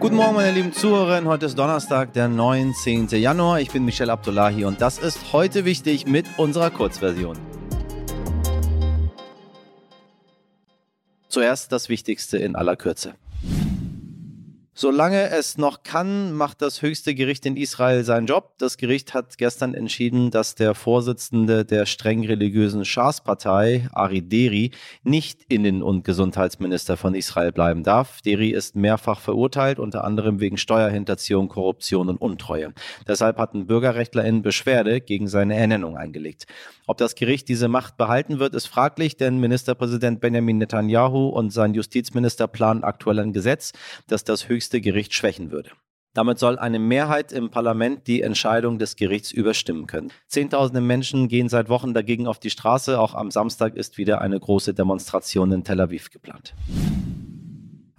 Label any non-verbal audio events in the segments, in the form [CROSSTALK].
Guten Morgen, meine lieben Zuhörerinnen. Heute ist Donnerstag, der 19. Januar. Ich bin Michel Abdullahi und das ist heute wichtig mit unserer Kurzversion. Zuerst das Wichtigste in aller Kürze. Solange es noch kann, macht das höchste Gericht in Israel seinen Job. Das Gericht hat gestern entschieden, dass der Vorsitzende der streng religiösen Schas-Partei, Ari Deri, nicht Innen- und Gesundheitsminister von Israel bleiben darf. Deri ist mehrfach verurteilt, unter anderem wegen Steuerhinterziehung, Korruption und Untreue. Deshalb hatten BürgerrechtlerInnen Beschwerde gegen seine Ernennung eingelegt. Ob das Gericht diese Macht behalten wird, ist fraglich, denn Ministerpräsident Benjamin Netanyahu und sein Justizminister planen aktuell ein Gesetz, das das höchste höchste Gericht schwächen würde. Damit soll eine Mehrheit im Parlament die Entscheidung des Gerichts überstimmen können. Zehntausende Menschen gehen seit Wochen dagegen auf die Straße. Auch am Samstag ist wieder eine große Demonstration in Tel Aviv geplant.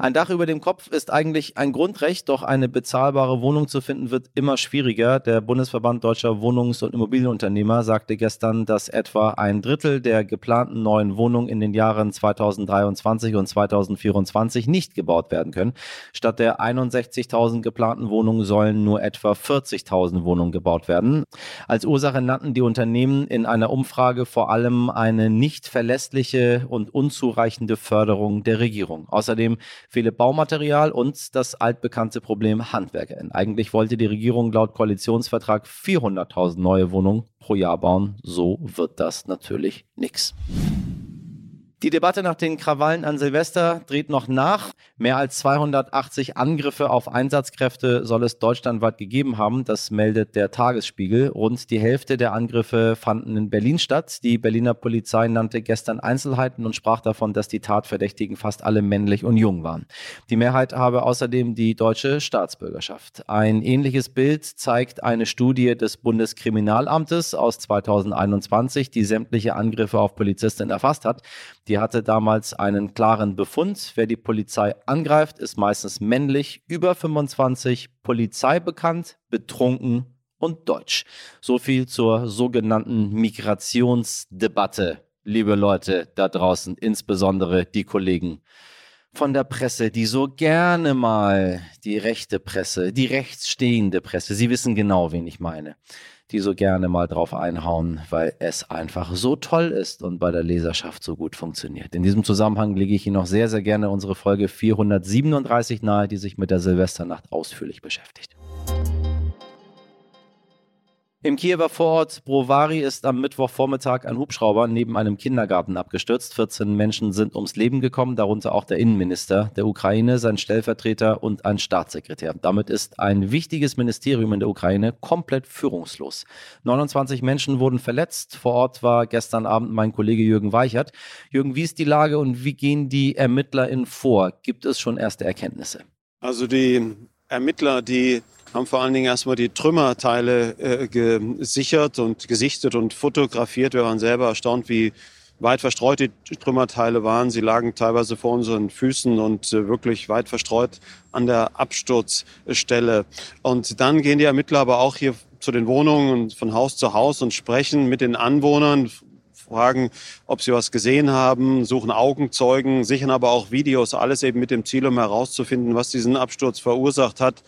Ein Dach über dem Kopf ist eigentlich ein Grundrecht, doch eine bezahlbare Wohnung zu finden wird immer schwieriger. Der Bundesverband Deutscher Wohnungs- und Immobilienunternehmer sagte gestern, dass etwa ein Drittel der geplanten neuen Wohnungen in den Jahren 2023 und 2024 nicht gebaut werden können. Statt der 61.000 geplanten Wohnungen sollen nur etwa 40.000 Wohnungen gebaut werden. Als Ursache nannten die Unternehmen in einer Umfrage vor allem eine nicht verlässliche und unzureichende Förderung der Regierung. Außerdem fehle Baumaterial und das altbekannte Problem HandwerkerInnen. Eigentlich wollte die Regierung laut Koalitionsvertrag 400.000 neue Wohnungen pro Jahr bauen. So wird das natürlich nichts. Die Debatte nach den Krawallen an Silvester dreht noch nach. Mehr als 280 Angriffe auf Einsatzkräfte soll es deutschlandweit gegeben haben. Das meldet der Tagesspiegel. Rund die Hälfte der Angriffe fanden in Berlin statt. Die Berliner Polizei nannte gestern Einzelheiten und sprach davon, dass die Tatverdächtigen fast alle männlich und jung waren. Die Mehrheit habe außerdem die deutsche Staatsbürgerschaft. Ein ähnliches Bild zeigt eine Studie des Bundeskriminalamtes aus 2021, die sämtliche Angriffe auf Polizisten erfasst hat. Hatte damals einen klaren Befund. Wer die Polizei angreift, ist meistens männlich, über 25, Polizei bekannt, betrunken und deutsch. So viel zur sogenannten Migrationsdebatte, liebe Leute da draußen, insbesondere die Kollegen von der Presse, die so gerne mal die rechte Presse, die rechtsstehende Presse, Sie wissen genau, wen ich meine, die so gerne mal drauf einhauen, weil es einfach so toll ist und bei der Leserschaft so gut funktioniert. In diesem Zusammenhang lege ich Ihnen noch sehr, sehr gerne unsere Folge 437 nahe, die sich mit der Silvesternacht ausführlich beschäftigt. Im Kiewer Vorort Brovary ist am Mittwochvormittag ein Hubschrauber neben einem Kindergarten abgestürzt. 14 Menschen sind ums Leben gekommen, darunter auch der Innenminister der Ukraine, sein Stellvertreter und ein Staatssekretär. Damit ist ein wichtiges Ministerium in der Ukraine komplett führungslos. 29 Menschen wurden verletzt. Vor Ort war gestern Abend mein Kollege Jürgen Weichert. Jürgen, wie ist die Lage und wie gehen die ErmittlerInnen vor? Gibt es schon erste Erkenntnisse? Also die Ermittler, die haben vor allen Dingen erstmal die Trümmerteile äh, gesichert und gesichtet und fotografiert. Wir waren selber erstaunt, wie weit verstreut die Trümmerteile waren. Sie lagen teilweise vor unseren Füßen und äh, wirklich weit verstreut an der Absturzstelle. Und dann gehen die Ermittler aber auch hier zu den Wohnungen und von Haus zu Haus und sprechen mit den Anwohnern, fragen, ob sie was gesehen haben, suchen Augenzeugen, sichern aber auch Videos, alles eben mit dem Ziel, um herauszufinden, was diesen Absturz verursacht hat.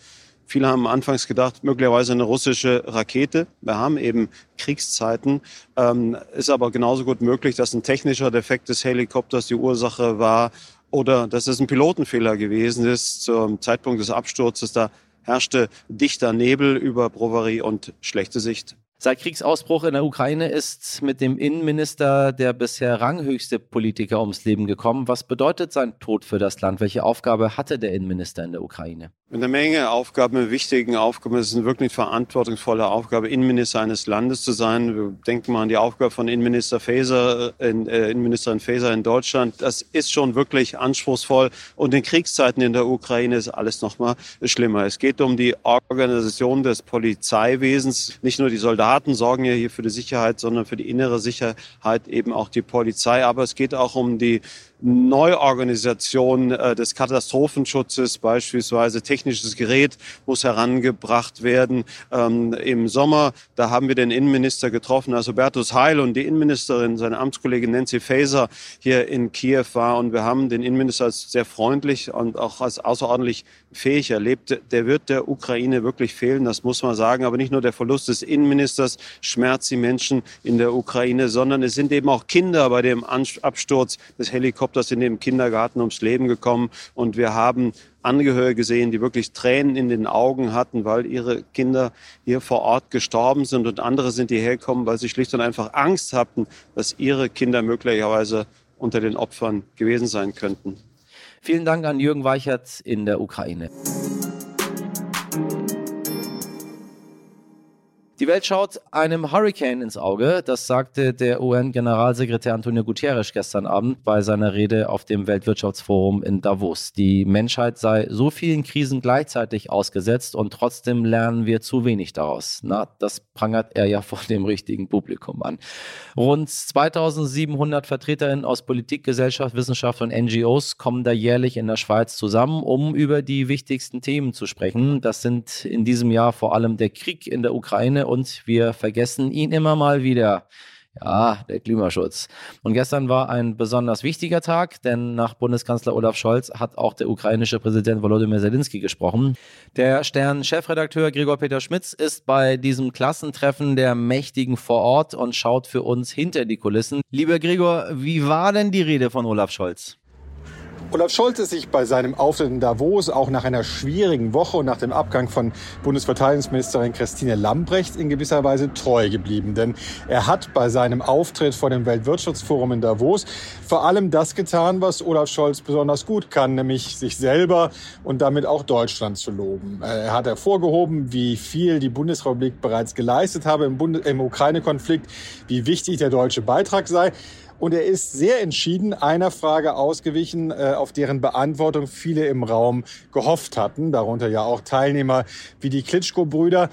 Viele haben anfangs gedacht, möglicherweise eine russische Rakete. Wir haben eben Kriegszeiten. Ähm, ist aber genauso gut möglich, dass ein technischer Defekt des Helikopters die Ursache war oder dass es ein Pilotenfehler gewesen ist zum Zeitpunkt des Absturzes. Da herrschte dichter Nebel über Brovary und schlechte Sicht. Seit Kriegsausbruch in der Ukraine ist mit dem Innenminister der bisher ranghöchste Politiker ums Leben gekommen. Was bedeutet sein Tod für das Land? Welche Aufgabe hatte der Innenminister in der Ukraine? Eine Menge Aufgaben, eine wichtigen Aufgaben. Es ist eine wirklich verantwortungsvolle Aufgabe, Innenminister eines Landes zu sein. Wir denken mal an die Aufgabe von Innenminister Faeser, äh, Innenministerin Faeser in Deutschland. Das ist schon wirklich anspruchsvoll. Und in Kriegszeiten in der Ukraine ist alles noch mal schlimmer. Es geht um die Organisation des Polizeiwesens. Nicht nur die Soldaten sorgen ja hier für die Sicherheit, sondern für die innere Sicherheit eben auch die Polizei. Aber es geht auch um die Neuorganisation äh, des Katastrophenschutzes, beispielsweise technisches Gerät muss herangebracht werden. Ähm, Im Sommer, da haben wir den Innenminister getroffen, also Bertus Heil und die Innenministerin, seine Amtskollegin Nancy Faeser hier in Kiew war. Und wir haben den Innenminister als sehr freundlich und auch als außerordentlich fähig erlebt. Der wird der Ukraine wirklich fehlen, das muss man sagen. Aber nicht nur der Verlust des Innenministers schmerzt die Menschen in der Ukraine, sondern es sind eben auch Kinder bei dem Absturz des Helikopters in dem Kindergarten ums Leben gekommen. Und wir haben Angehörige gesehen, die wirklich Tränen in den Augen hatten, weil ihre Kinder hier vor Ort gestorben sind. Und andere sind hierher gekommen, weil sie schlicht und einfach Angst hatten, dass ihre Kinder möglicherweise unter den Opfern gewesen sein könnten. Vielen Dank an Jürgen Weichert in der Ukraine. Die Welt schaut einem Hurricane ins Auge. Das sagte der UN-Generalsekretär Antonio Guterres gestern Abend bei seiner Rede auf dem Weltwirtschaftsforum in Davos. Die Menschheit sei so vielen Krisen gleichzeitig ausgesetzt und trotzdem lernen wir zu wenig daraus. Na, das prangert er ja [LAUGHS] vor dem richtigen Publikum an. Rund 2700 Vertreterinnen aus Politik, Gesellschaft, Wissenschaft und NGOs kommen da jährlich in der Schweiz zusammen, um über die wichtigsten Themen zu sprechen. Das sind in diesem Jahr vor allem der Krieg in der Ukraine und wir vergessen ihn immer mal wieder. Ja, der Klimaschutz. Und gestern war ein besonders wichtiger Tag, denn nach Bundeskanzler Olaf Scholz hat auch der ukrainische Präsident Volodymyr Zelensky gesprochen. Der Stern-Chefredakteur Gregor Peter Schmitz ist bei diesem Klassentreffen der Mächtigen vor Ort und schaut für uns hinter die Kulissen. Lieber Gregor, wie war denn die Rede von Olaf Scholz? Olaf Scholz ist sich bei seinem Auftritt in Davos auch nach einer schwierigen Woche und nach dem Abgang von Bundesverteidigungsministerin Christine Lambrecht in gewisser Weise treu geblieben. Denn er hat bei seinem Auftritt vor dem Weltwirtschaftsforum in Davos vor allem das getan, was Olaf Scholz besonders gut kann, nämlich sich selber und damit auch Deutschland zu loben. Er hat hervorgehoben, wie viel die Bundesrepublik bereits geleistet habe im, im Ukraine-Konflikt, wie wichtig der deutsche Beitrag sei. Und er ist sehr entschieden einer Frage ausgewichen, äh, auf deren Beantwortung viele im Raum gehofft hatten, darunter ja auch Teilnehmer wie die Klitschko-Brüder.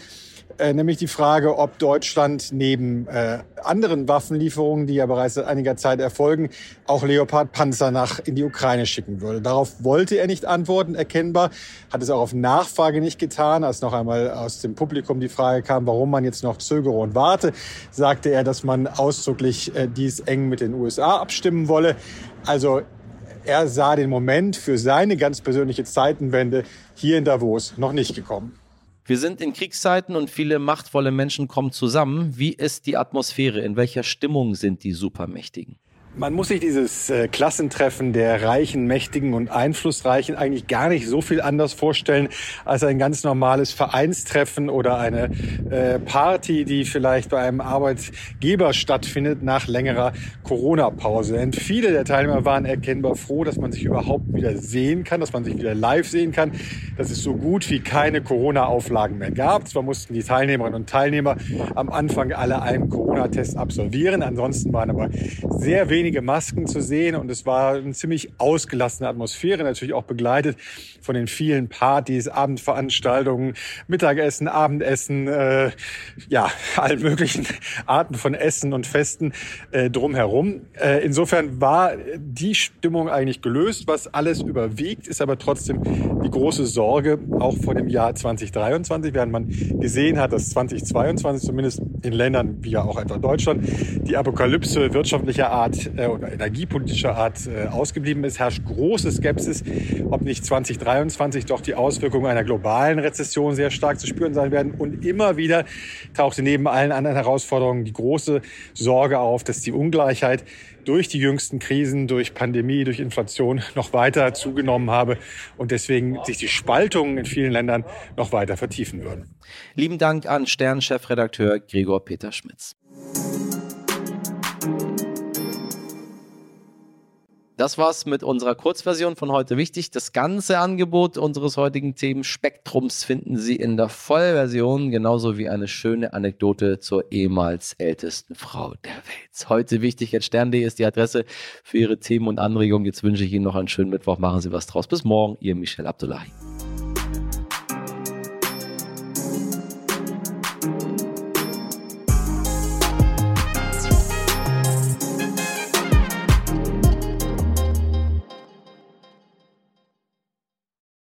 Äh, nämlich die Frage, ob Deutschland neben äh, anderen Waffenlieferungen, die ja bereits seit einiger Zeit erfolgen, auch Leopard-Panzer nach in die Ukraine schicken würde. Darauf wollte er nicht antworten, erkennbar, hat es auch auf Nachfrage nicht getan. Als noch einmal aus dem Publikum die Frage kam, warum man jetzt noch zögere und warte, sagte er, dass man ausdrücklich äh, dies eng mit den USA abstimmen wolle. Also er sah den Moment für seine ganz persönliche Zeitenwende hier in Davos noch nicht gekommen. Wir sind in Kriegszeiten und viele machtvolle Menschen kommen zusammen. Wie ist die Atmosphäre? In welcher Stimmung sind die Supermächtigen? Man muss sich dieses äh, Klassentreffen der Reichen, Mächtigen und Einflussreichen eigentlich gar nicht so viel anders vorstellen als ein ganz normales Vereinstreffen oder eine äh, Party, die vielleicht bei einem Arbeitgeber stattfindet nach längerer Corona-Pause. Denn viele der Teilnehmer waren erkennbar froh, dass man sich überhaupt wieder sehen kann, dass man sich wieder live sehen kann, dass es so gut wie keine Corona-Auflagen mehr gab. Zwar mussten die Teilnehmerinnen und Teilnehmer am Anfang alle einen Corona-Test absolvieren, ansonsten waren aber sehr wenige wenige Masken zu sehen und es war eine ziemlich ausgelassene Atmosphäre, natürlich auch begleitet von den vielen Partys, Abendveranstaltungen, Mittagessen, Abendessen, äh, ja, [LAUGHS] allen möglichen Arten von Essen und Festen äh, drumherum. Äh, insofern war die Stimmung eigentlich gelöst. Was alles überwiegt, ist aber trotzdem die große Sorge, auch vor dem Jahr 2023, während man gesehen hat, dass 2022 zumindest in Ländern wie ja auch etwa Deutschland die Apokalypse wirtschaftlicher Art äh, oder energiepolitischer Art äh, ausgeblieben ist, herrscht große Skepsis, ob nicht 2023 doch die Auswirkungen einer globalen Rezession sehr stark zu spüren sein werden. Und immer wieder tauchte neben allen anderen Herausforderungen die große Sorge auf, dass die Ungleichheit durch die jüngsten Krisen, durch Pandemie, durch Inflation noch weiter zugenommen habe und deswegen sich die Spaltungen in vielen Ländern noch weiter vertiefen würden. Lieben Dank an Stern-Chefredakteur Gregor Peter Schmitz. Das war's mit unserer Kurzversion von heute wichtig. Das ganze Angebot unseres heutigen Themenspektrums finden Sie in der Vollversion, genauso wie eine schöne Anekdote zur ehemals ältesten Frau der Welt. Heute wichtig at stern.de ist die Adresse für Ihre Themen und Anregungen. Jetzt wünsche ich Ihnen noch einen schönen Mittwoch. Machen Sie was draus. Bis morgen, Ihr Michel Abdullahi.